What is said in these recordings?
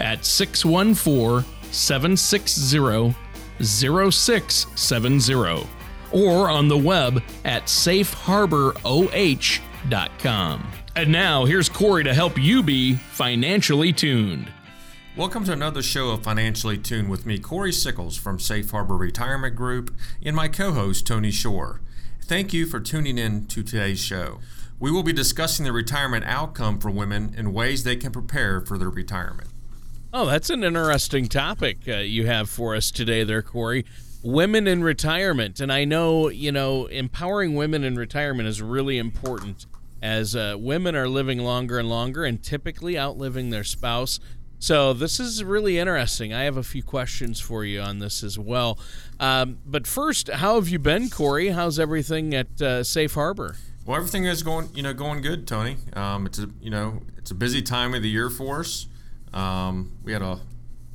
at 614 760 0670 or on the web at safeharboroh.com. And now, here's Corey to help you be financially tuned. Welcome to another show of Financially Tuned with me, Corey Sickles from Safe Harbor Retirement Group, and my co host, Tony Shore. Thank you for tuning in to today's show. We will be discussing the retirement outcome for women and ways they can prepare for their retirement. Oh, that's an interesting topic uh, you have for us today, there, Corey. Women in retirement. And I know, you know, empowering women in retirement is really important as uh, women are living longer and longer and typically outliving their spouse. So this is really interesting. I have a few questions for you on this as well. Um, but first, how have you been, Corey? How's everything at uh, Safe Harbor? Well, everything is going, you know, going good, Tony. Um, it's a, you know, it's a busy time of the year for us. Um, we had a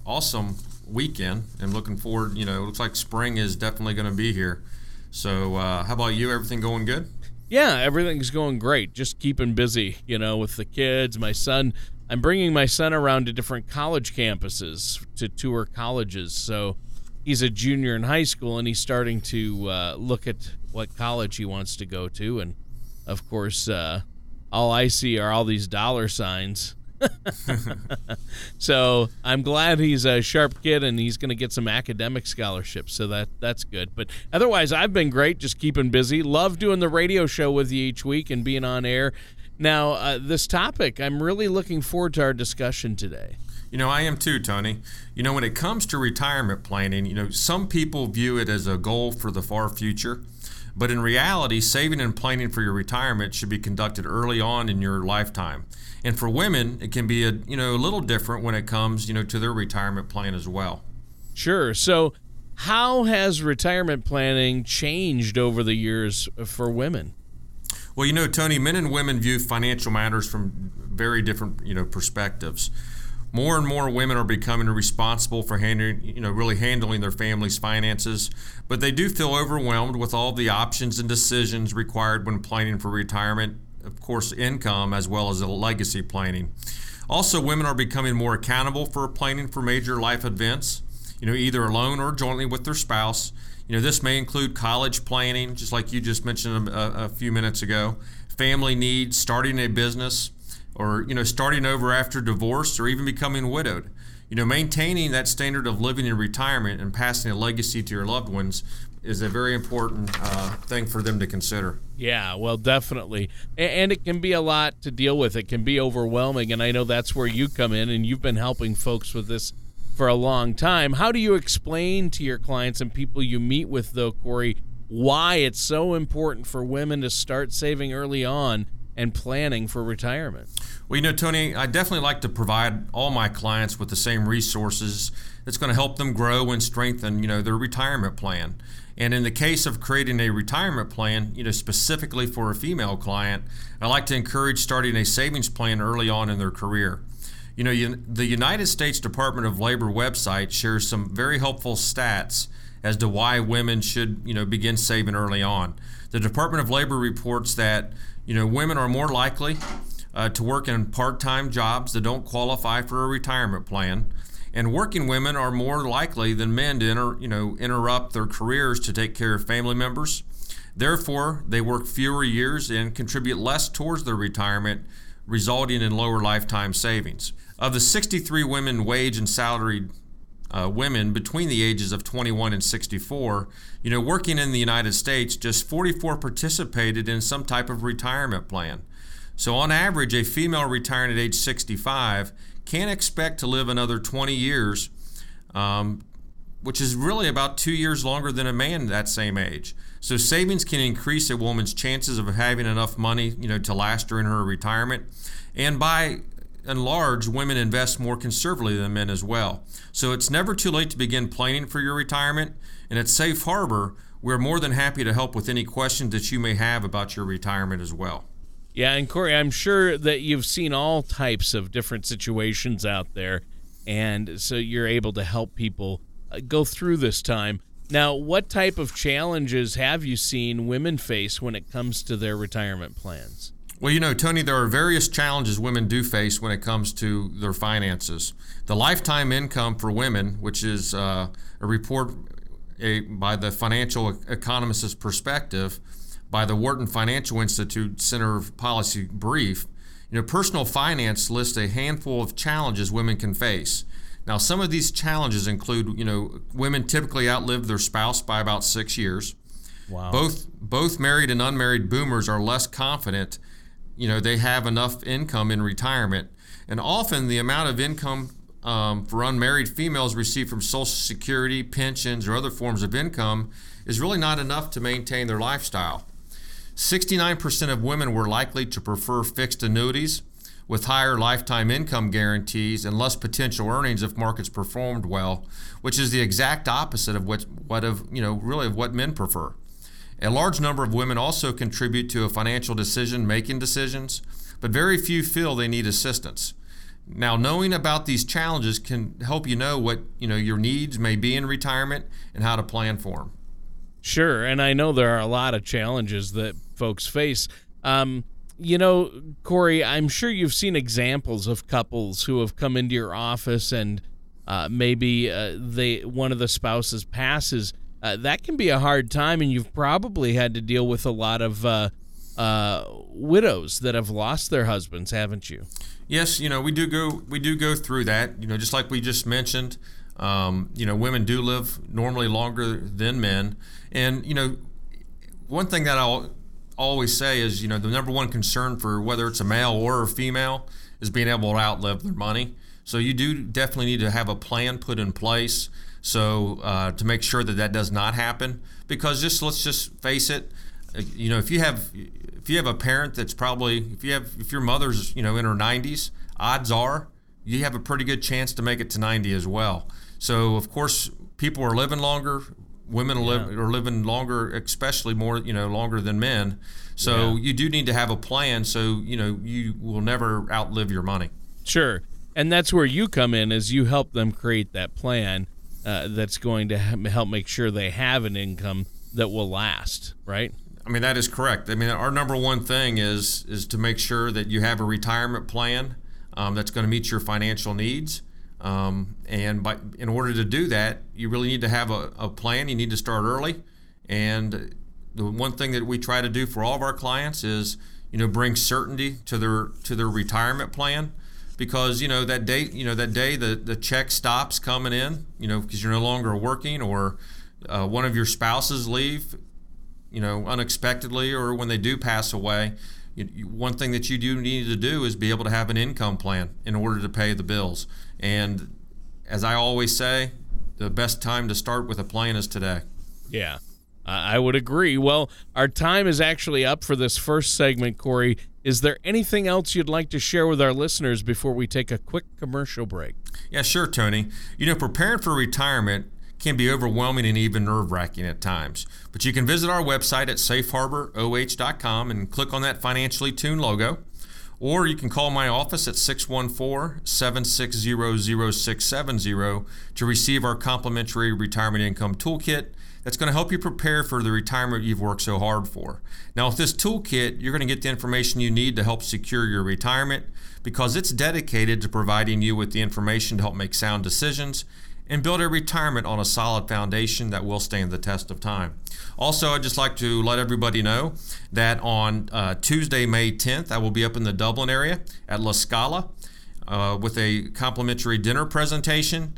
awesome weekend, and looking forward. You know, it looks like spring is definitely going to be here. So, uh, how about you? Everything going good? Yeah, everything's going great. Just keeping busy, you know, with the kids. My son, I'm bringing my son around to different college campuses to tour colleges. So he's a junior in high school and he's starting to uh, look at what college he wants to go to. And of course, uh, all I see are all these dollar signs so I'm glad he's a sharp kid and he's going to get some academic scholarships. So that that's good. But otherwise, I've been great, just keeping busy. Love doing the radio show with you each week and being on air. Now, uh, this topic, I'm really looking forward to our discussion today. You know, I am too, Tony. You know, when it comes to retirement planning, you know, some people view it as a goal for the far future. But in reality, saving and planning for your retirement should be conducted early on in your lifetime. And for women, it can be a you know a little different when it comes you know to their retirement plan as well. Sure. So, how has retirement planning changed over the years for women? Well, you know, Tony, men and women view financial matters from very different you know perspectives. More and more women are becoming responsible for handling, you know, really handling their family's finances, but they do feel overwhelmed with all the options and decisions required when planning for retirement of course, income as well as legacy planning. Also, women are becoming more accountable for planning for major life events, you know, either alone or jointly with their spouse. You know, this may include college planning, just like you just mentioned a, a few minutes ago, family needs, starting a business, or, you know, starting over after divorce or even becoming widowed. You know, maintaining that standard of living in retirement and passing a legacy to your loved ones is a very important uh, thing for them to consider. Yeah, well, definitely. And it can be a lot to deal with. It can be overwhelming. And I know that's where you come in, and you've been helping folks with this for a long time. How do you explain to your clients and people you meet with, though, Corey, why it's so important for women to start saving early on and planning for retirement? Well, you know, Tony, I definitely like to provide all my clients with the same resources that's going to help them grow and strengthen, you know, their retirement plan. And in the case of creating a retirement plan, you know, specifically for a female client, I like to encourage starting a savings plan early on in their career. You know, the United States Department of Labor website shares some very helpful stats as to why women should, you know, begin saving early on. The Department of Labor reports that, you know, women are more likely uh, to work in part-time jobs that don't qualify for a retirement plan and working women are more likely than men to inter, you know, interrupt their careers to take care of family members. Therefore, they work fewer years and contribute less towards their retirement, resulting in lower lifetime savings. Of the 63 women wage and salaried uh, women between the ages of 21 and 64, you know, working in the United States, just 44 participated in some type of retirement plan. So, on average, a female retiring at age 65 can expect to live another 20 years, um, which is really about two years longer than a man that same age. So, savings can increase a woman's chances of having enough money, you know, to last her in her retirement. And by and large, women invest more conservatively than men as well. So it's never too late to begin planning for your retirement. And at Safe Harbor, we're more than happy to help with any questions that you may have about your retirement as well. Yeah, and Corey, I'm sure that you've seen all types of different situations out there, and so you're able to help people uh, go through this time. Now, what type of challenges have you seen women face when it comes to their retirement plans? Well, you know, Tony, there are various challenges women do face when it comes to their finances. The lifetime income for women, which is uh, a report a, by the Financial Economist's Perspective, by the Wharton Financial Institute Center of Policy Brief, you know, personal finance lists a handful of challenges women can face. Now, some of these challenges include, you know, women typically outlive their spouse by about six years. Wow. Both both married and unmarried boomers are less confident, you know, they have enough income in retirement, and often the amount of income um, for unmarried females received from Social Security, pensions, or other forms of income is really not enough to maintain their lifestyle. 69% of women were likely to prefer fixed annuities with higher lifetime income guarantees and less potential earnings if markets performed well, which is the exact opposite of what, what of, you know, really of what men prefer. A large number of women also contribute to a financial decision making decisions, but very few feel they need assistance. Now, knowing about these challenges can help you know what, you know, your needs may be in retirement and how to plan for them. Sure, and I know there are a lot of challenges that folks face. Um, you know, Corey, I'm sure you've seen examples of couples who have come into your office and uh, maybe uh, they one of the spouses passes. Uh, that can be a hard time, and you've probably had to deal with a lot of uh, uh, widows that have lost their husbands, haven't you? Yes, you know we do go we do go through that. You know, just like we just mentioned. Um, you know, women do live normally longer than men. And, you know, one thing that I'll always say is, you know, the number one concern for whether it's a male or a female is being able to outlive their money. So you do definitely need to have a plan put in place so uh, to make sure that that does not happen. Because just let's just face it, you know, if you have if you have a parent that's probably if you have if your mother's you know in her 90s, odds are you have a pretty good chance to make it to 90 as well. So of course, people are living longer. Women are, yeah. live, are living longer, especially more, you know, longer than men. So yeah. you do need to have a plan, so you know you will never outlive your money. Sure, and that's where you come in, as you help them create that plan uh, that's going to help make sure they have an income that will last. Right. I mean that is correct. I mean our number one thing is is to make sure that you have a retirement plan um, that's going to meet your financial needs um, and by, in order to do that, you really need to have a, a, plan. You need to start early. And the one thing that we try to do for all of our clients is, you know, bring certainty to their to their retirement plan, because you know that day, you know that day the the check stops coming in, you know, because you're no longer working or uh, one of your spouses leave, you know, unexpectedly or when they do pass away. You, one thing that you do need to do is be able to have an income plan in order to pay the bills. And as I always say, the best time to start with a plan is today. Yeah, I would agree. Well, our time is actually up for this first segment, Corey. Is there anything else you'd like to share with our listeners before we take a quick commercial break? Yeah, sure, Tony. You know, preparing for retirement can be overwhelming and even nerve wracking at times. But you can visit our website at safeharboroh.com and click on that financially tuned logo. Or you can call my office at 614 760 0670 to receive our complimentary retirement income toolkit that's going to help you prepare for the retirement you've worked so hard for. Now, with this toolkit, you're going to get the information you need to help secure your retirement because it's dedicated to providing you with the information to help make sound decisions and build a retirement on a solid foundation that will stand the test of time. Also, I'd just like to let everybody know that on uh, Tuesday, May 10th, I will be up in the Dublin area at La Scala uh, with a complimentary dinner presentation.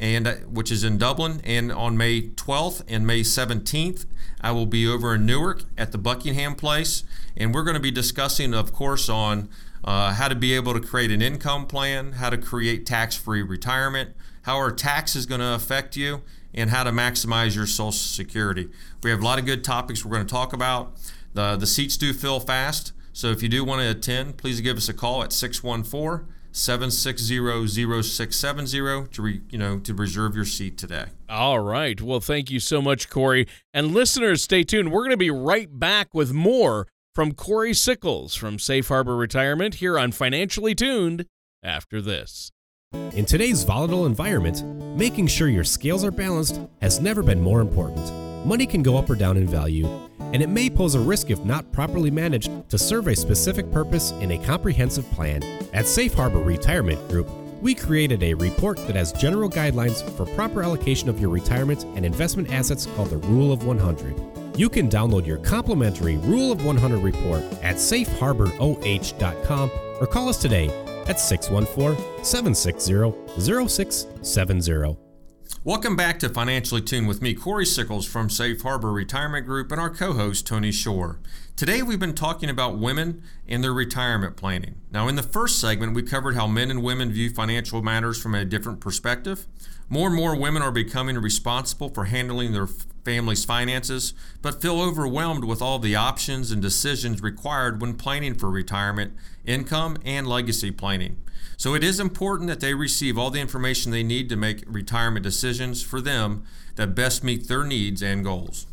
and uh, which is in Dublin. And on May 12th and May 17th, I will be over in Newark at the Buckingham Place, and we're going to be discussing, of course, on uh, how to be able to create an income plan, how to create tax-free retirement, how are taxes going to affect you, and how to maximize your Social Security. We have a lot of good topics we're going to talk about. The, the seats do fill fast, so if you do want to attend, please give us a call at 614 760-0670 to re, you know to reserve your seat today. All right. Well, thank you so much, Corey. And listeners, stay tuned. We're going to be right back with more from Corey Sickles from Safe Harbor Retirement here on Financially Tuned after this. In today's volatile environment, making sure your scales are balanced has never been more important. Money can go up or down in value, and it may pose a risk if not properly managed to serve a specific purpose in a comprehensive plan. At Safe Harbor Retirement Group, we created a report that has general guidelines for proper allocation of your retirement and investment assets called the Rule of 100. You can download your complimentary Rule of 100 report at safeharboroh.com or call us today at 614 760 0670. Welcome back to Financially Tuned with me, Corey Sickles from Safe Harbor Retirement Group, and our co host, Tony Shore. Today, we've been talking about women and their retirement planning. Now, in the first segment, we covered how men and women view financial matters from a different perspective. More and more women are becoming responsible for handling their family's finances, but feel overwhelmed with all the options and decisions required when planning for retirement, income, and legacy planning. So it is important that they receive all the information they need to make retirement decisions for them that best meet their needs and goals.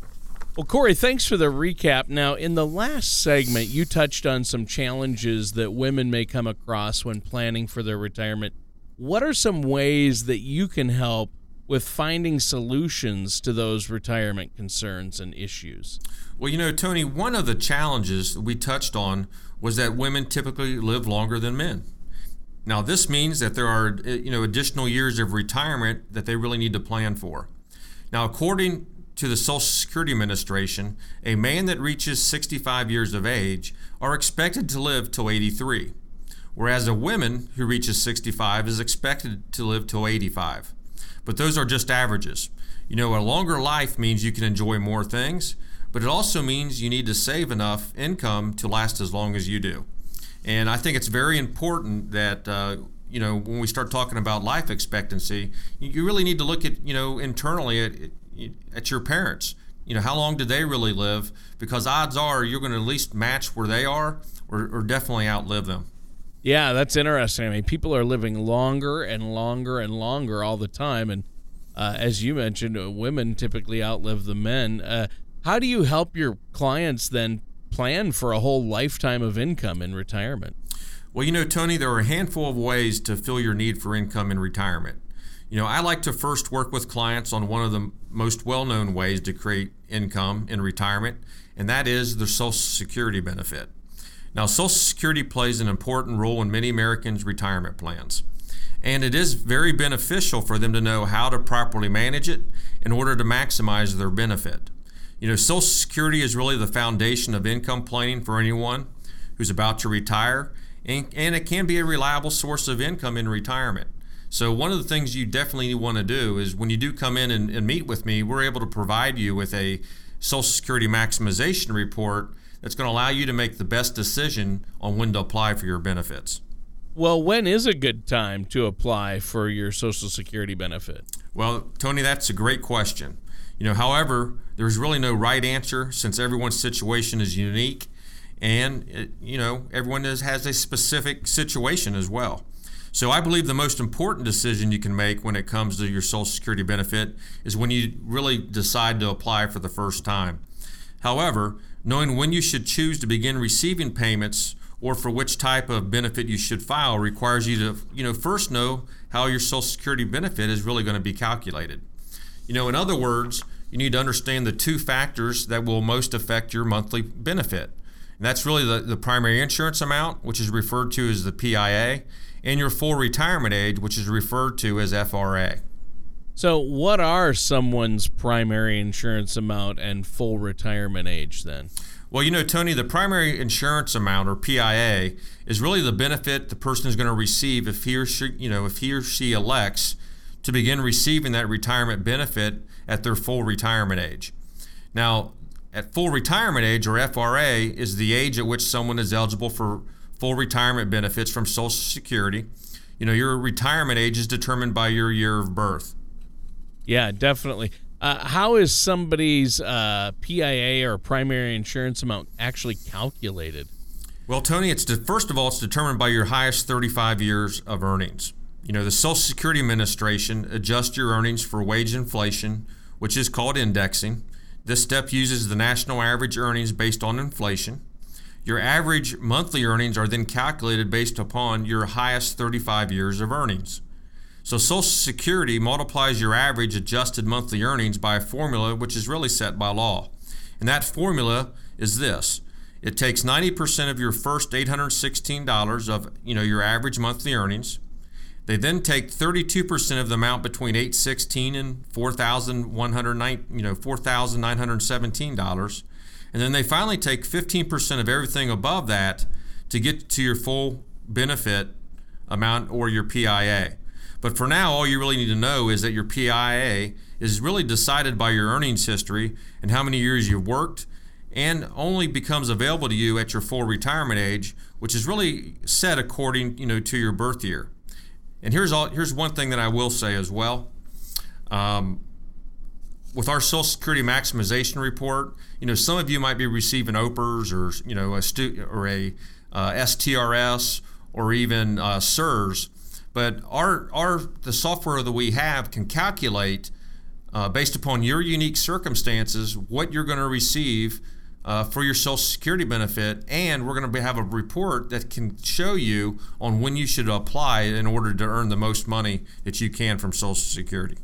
Well, Corey, thanks for the recap. Now, in the last segment, you touched on some challenges that women may come across when planning for their retirement. What are some ways that you can help with finding solutions to those retirement concerns and issues? Well, you know, Tony, one of the challenges we touched on was that women typically live longer than men. Now, this means that there are uh, you know additional years of retirement that they really need to plan for. Now, according to the Social Security Administration, a man that reaches 65 years of age are expected to live till 83, whereas a woman who reaches 65 is expected to live till 85. But those are just averages. You know, a longer life means you can enjoy more things, but it also means you need to save enough income to last as long as you do. And I think it's very important that uh, you know when we start talking about life expectancy, you really need to look at you know internally at at your parents. You know how long did they really live? Because odds are you're going to at least match where they are, or, or definitely outlive them. Yeah, that's interesting. I mean, people are living longer and longer and longer all the time, and uh, as you mentioned, women typically outlive the men. Uh, how do you help your clients then plan for a whole lifetime of income in retirement? Well, you know, Tony, there are a handful of ways to fill your need for income in retirement. You know, I like to first work with clients on one of the most well known ways to create income in retirement, and that is the Social Security benefit. Now, Social Security plays an important role in many Americans' retirement plans, and it is very beneficial for them to know how to properly manage it in order to maximize their benefit. You know, Social Security is really the foundation of income planning for anyone who's about to retire, and, and it can be a reliable source of income in retirement. So, one of the things you definitely want to do is when you do come in and, and meet with me, we're able to provide you with a Social Security maximization report that's going to allow you to make the best decision on when to apply for your benefits. Well, when is a good time to apply for your Social Security benefit? Well, Tony, that's a great question. You know, however, there's really no right answer since everyone's situation is unique, and it, you know everyone is, has a specific situation as well. So I believe the most important decision you can make when it comes to your Social Security benefit is when you really decide to apply for the first time. However, knowing when you should choose to begin receiving payments or for which type of benefit you should file requires you to, you know, first know how your Social Security benefit is really going to be calculated. You know, in other words, you need to understand the two factors that will most affect your monthly benefit. And that's really the, the primary insurance amount, which is referred to as the PIA, and your full retirement age, which is referred to as FRA. So, what are someone's primary insurance amount and full retirement age then? Well, you know, Tony, the primary insurance amount or PIA is really the benefit the person is going to receive if he or she, you know, if he or she elects to begin receiving that retirement benefit at their full retirement age. Now, at full retirement age, or FRA, is the age at which someone is eligible for full retirement benefits from Social Security. You know, your retirement age is determined by your year of birth. Yeah, definitely. Uh, how is somebody's uh, PIA or primary insurance amount actually calculated? Well, Tony, it's de- first of all, it's determined by your highest 35 years of earnings. You know, the Social Security Administration adjusts your earnings for wage inflation, which is called indexing. This step uses the national average earnings based on inflation. Your average monthly earnings are then calculated based upon your highest 35 years of earnings. So Social Security multiplies your average adjusted monthly earnings by a formula which is really set by law. And that formula is this. It takes 90% of your first $816 of, you know, your average monthly earnings. They then take 32% of the amount between 816 and 4109, you know, $4,917 and then they finally take 15% of everything above that to get to your full benefit amount or your PIA. But for now, all you really need to know is that your PIA is really decided by your earnings history and how many years you've worked and only becomes available to you at your full retirement age, which is really set according, you know, to your birth year. And here's all here's one thing that I will say as well. Um, with our Social Security maximization report, you know, some of you might be receiving OPERS or you know a stu- or a uh, STRS or even uh, SERS, but our our the software that we have can calculate uh, based upon your unique circumstances what you're going to receive uh, for your Social Security benefit, and we're going to have a report that can show you on when you should apply in order to earn the most money that you can from Social Security.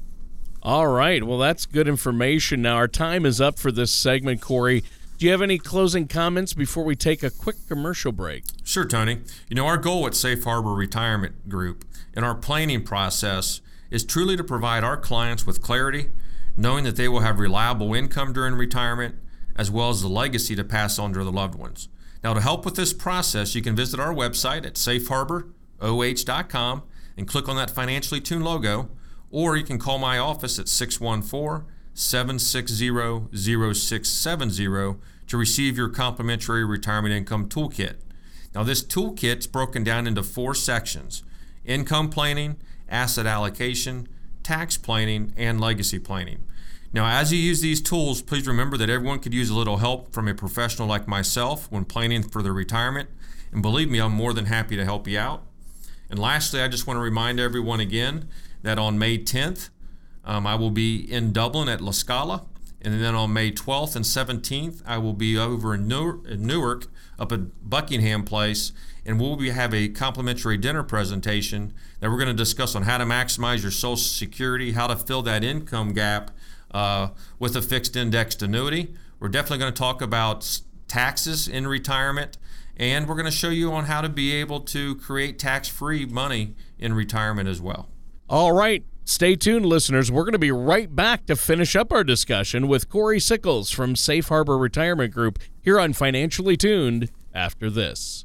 All right. Well, that's good information. Now, our time is up for this segment, Corey. Do you have any closing comments before we take a quick commercial break? Sure, Tony. You know, our goal at Safe Harbor Retirement Group in our planning process is truly to provide our clients with clarity, knowing that they will have reliable income during retirement, as well as the legacy to pass on to their loved ones. Now, to help with this process, you can visit our website at safeharboroh.com and click on that financially tuned logo or you can call my office at 614 760 0670 to receive your complimentary retirement income toolkit. Now, this toolkit is broken down into four sections income planning, asset allocation, tax planning, and legacy planning. Now, as you use these tools, please remember that everyone could use a little help from a professional like myself when planning for their retirement. And believe me, I'm more than happy to help you out. And lastly, I just want to remind everyone again that on May 10th, um, I will be in Dublin at La Scala. And then on May 12th and 17th, I will be over in, Newark up at Buckingham Place, and we'll be, have a complimentary dinner presentation that we're going to discuss on how to maximize your Social Security, how to fill that income gap uh, with a fixed indexed annuity. We're definitely going to talk about taxes in retirement, and we're going to show you on how to be able to create tax-free money in retirement as well. All right. Stay tuned, listeners. We're going to be right back to finish up our discussion with Corey Sickles from Safe Harbor Retirement Group here on Financially Tuned after this.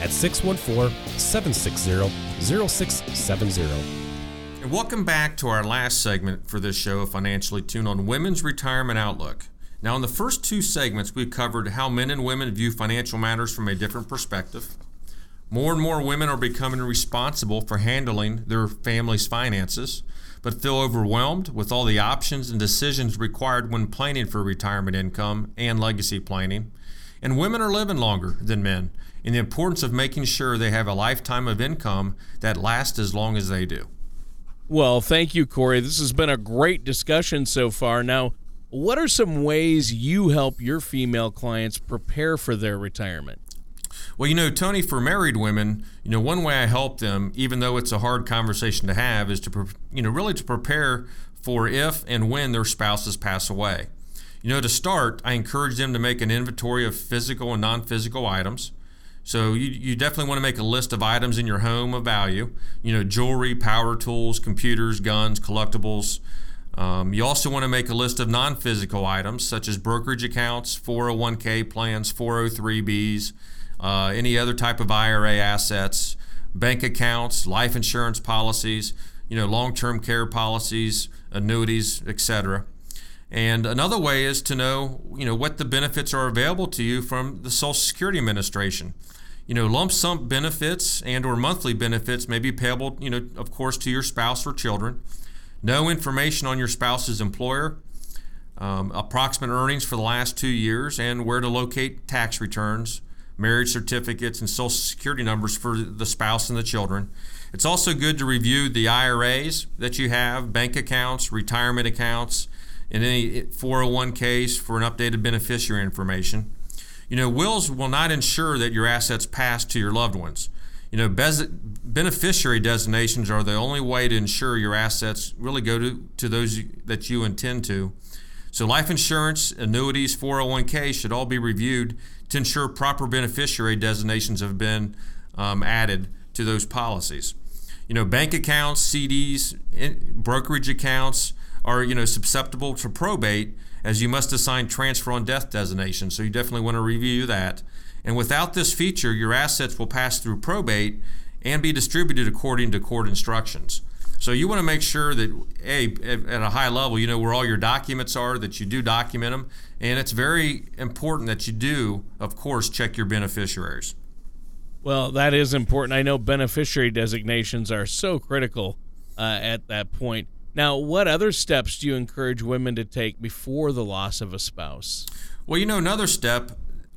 at 614 760 0670. And welcome back to our last segment for this show of Financially Tuned on Women's Retirement Outlook. Now, in the first two segments, we covered how men and women view financial matters from a different perspective. More and more women are becoming responsible for handling their family's finances, but feel overwhelmed with all the options and decisions required when planning for retirement income and legacy planning. And women are living longer than men, and the importance of making sure they have a lifetime of income that lasts as long as they do. Well, thank you, Corey. This has been a great discussion so far. Now, what are some ways you help your female clients prepare for their retirement? Well, you know, Tony, for married women, you know, one way I help them, even though it's a hard conversation to have, is to, you know, really to prepare for if and when their spouses pass away. You know, to start, I encourage them to make an inventory of physical and non physical items. So you, you definitely want to make a list of items in your home of value. You know, jewelry, power tools, computers, guns, collectibles. Um, you also want to make a list of non physical items such as brokerage accounts, 401k plans, 403bs, uh, any other type of IRA assets, bank accounts, life insurance policies, you know, long-term care policies, annuities, etc. And another way is to know, you know, what the benefits are available to you from the Social Security Administration. You know, lump sum benefits and or monthly benefits may be payable, you know, of course, to your spouse or children. No information on your spouse's employer, um, approximate earnings for the last two years, and where to locate tax returns marriage certificates, and social security numbers for the spouse and the children. It's also good to review the IRAs that you have, bank accounts, retirement accounts, and any 401ks for an updated beneficiary information. You know, wills will not ensure that your assets pass to your loved ones. You know, beneficiary designations are the only way to ensure your assets really go to, to those that you intend to. So, life insurance, annuities, 401k should all be reviewed to ensure proper beneficiary designations have been um, added to those policies. You know, bank accounts, CDs, brokerage accounts are you know susceptible to probate as you must assign transfer on death designation. So you definitely want to review that. And without this feature, your assets will pass through probate and be distributed according to court instructions. So you want to make sure that a at a high level, you know where all your documents are, that you do document them, and it's very important that you do, of course, check your beneficiaries. Well, that is important. I know beneficiary designations are so critical uh, at that point. Now, what other steps do you encourage women to take before the loss of a spouse? Well, you know, another step,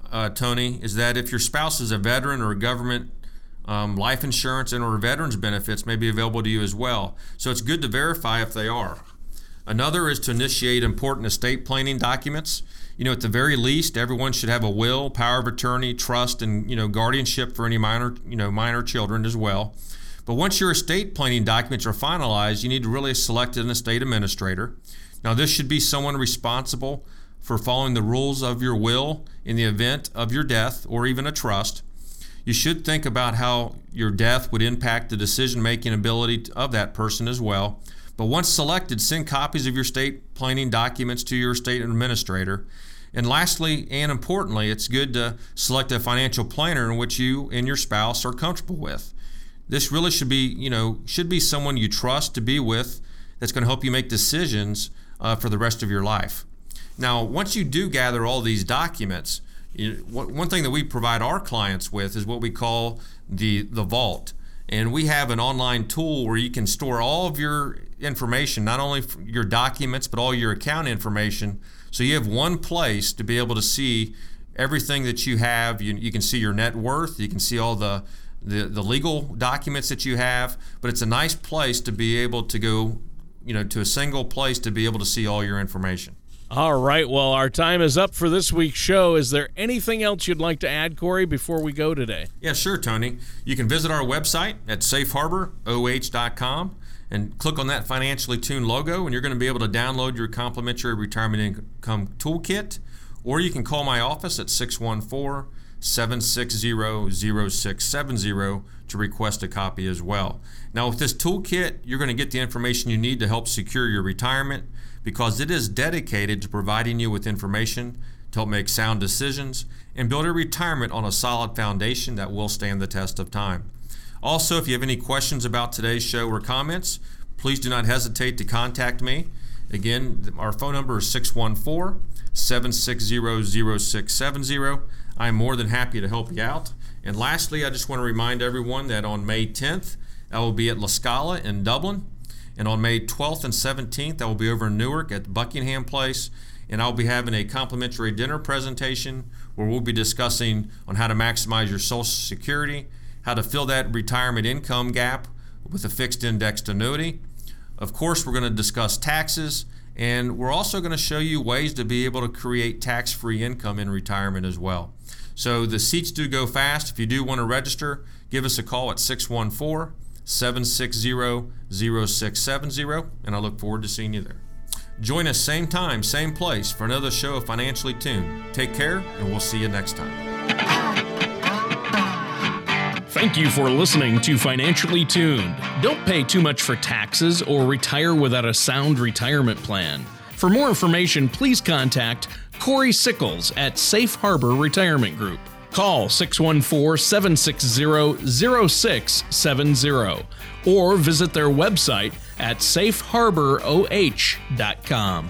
uh, Tony, is that if your spouse is a veteran or a government um, life insurance and or veterans benefits may be available to you as well. So it's good to verify if they are. Another is to initiate important estate planning documents. You know, at the very least, everyone should have a will, power of attorney, trust, and you know, guardianship for any minor, you know, minor children as well. But once your estate planning documents are finalized, you need to really select an estate administrator. Now, this should be someone responsible for following the rules of your will in the event of your death or even a trust you should think about how your death would impact the decision making ability of that person as well. But once selected, send copies of your estate planning documents to your estate administrator. And lastly, and importantly, it's good to select a financial planner in which you and your spouse are comfortable with. This really should be, you know, should be someone you trust to be with that's going to help you make decisions uh, for the rest of your life. Now, once you do gather all these documents, you one thing that we provide our clients with is what we call the the vault. And we have an online tool where you can store all of your information not only your documents but all your account information. So you have one place to be able to see everything that you have. You, you can see your net worth you can see all the, the the legal documents that you have but it's a nice place to be able to go you know to a single place to be able to see all your information all right. Well, our time is up for this week's show. Is there anything else you'd like to add, Corey, before we go today? Yeah, sure, Tony. You can visit our website at safeharboroh.com and click on that financially tuned logo, and you're going to be able to download your complimentary retirement income toolkit. Or you can call my office at 614 760 0670 to request a copy as well. Now, with this toolkit, you're going to get the information you need to help secure your retirement because it is dedicated to providing you with information to help make sound decisions and build a retirement on a solid foundation that will stand the test of time. Also, if you have any questions about today's show or comments, please do not hesitate to contact me. Again, our phone number is 614 760 0670. I'm more than happy to help you out. And lastly, I just want to remind everyone that on May 10th, I will be at La Scala in Dublin. And on May 12th and 17th, I will be over in Newark at Buckingham Place, and I'll be having a complimentary dinner presentation where we'll be discussing on how to maximize your Social Security, how to fill that retirement income gap with a fixed indexed annuity. Of course, we're going to discuss taxes And we're also going to show you ways to be able to create tax free income in retirement as well. So the seats do go fast. If you do want to register, give us a call at 614 760 0670, and I look forward to seeing you there. Join us same time, same place for another show of Financially Tuned. Take care, and we'll see you next time. Thank you for listening to Financially Tuned. Don't pay too much for taxes or retire without a sound retirement plan. For more information, please contact Corey Sickles at Safe Harbor Retirement Group. Call 614 760 0670 or visit their website at safeharboroh.com.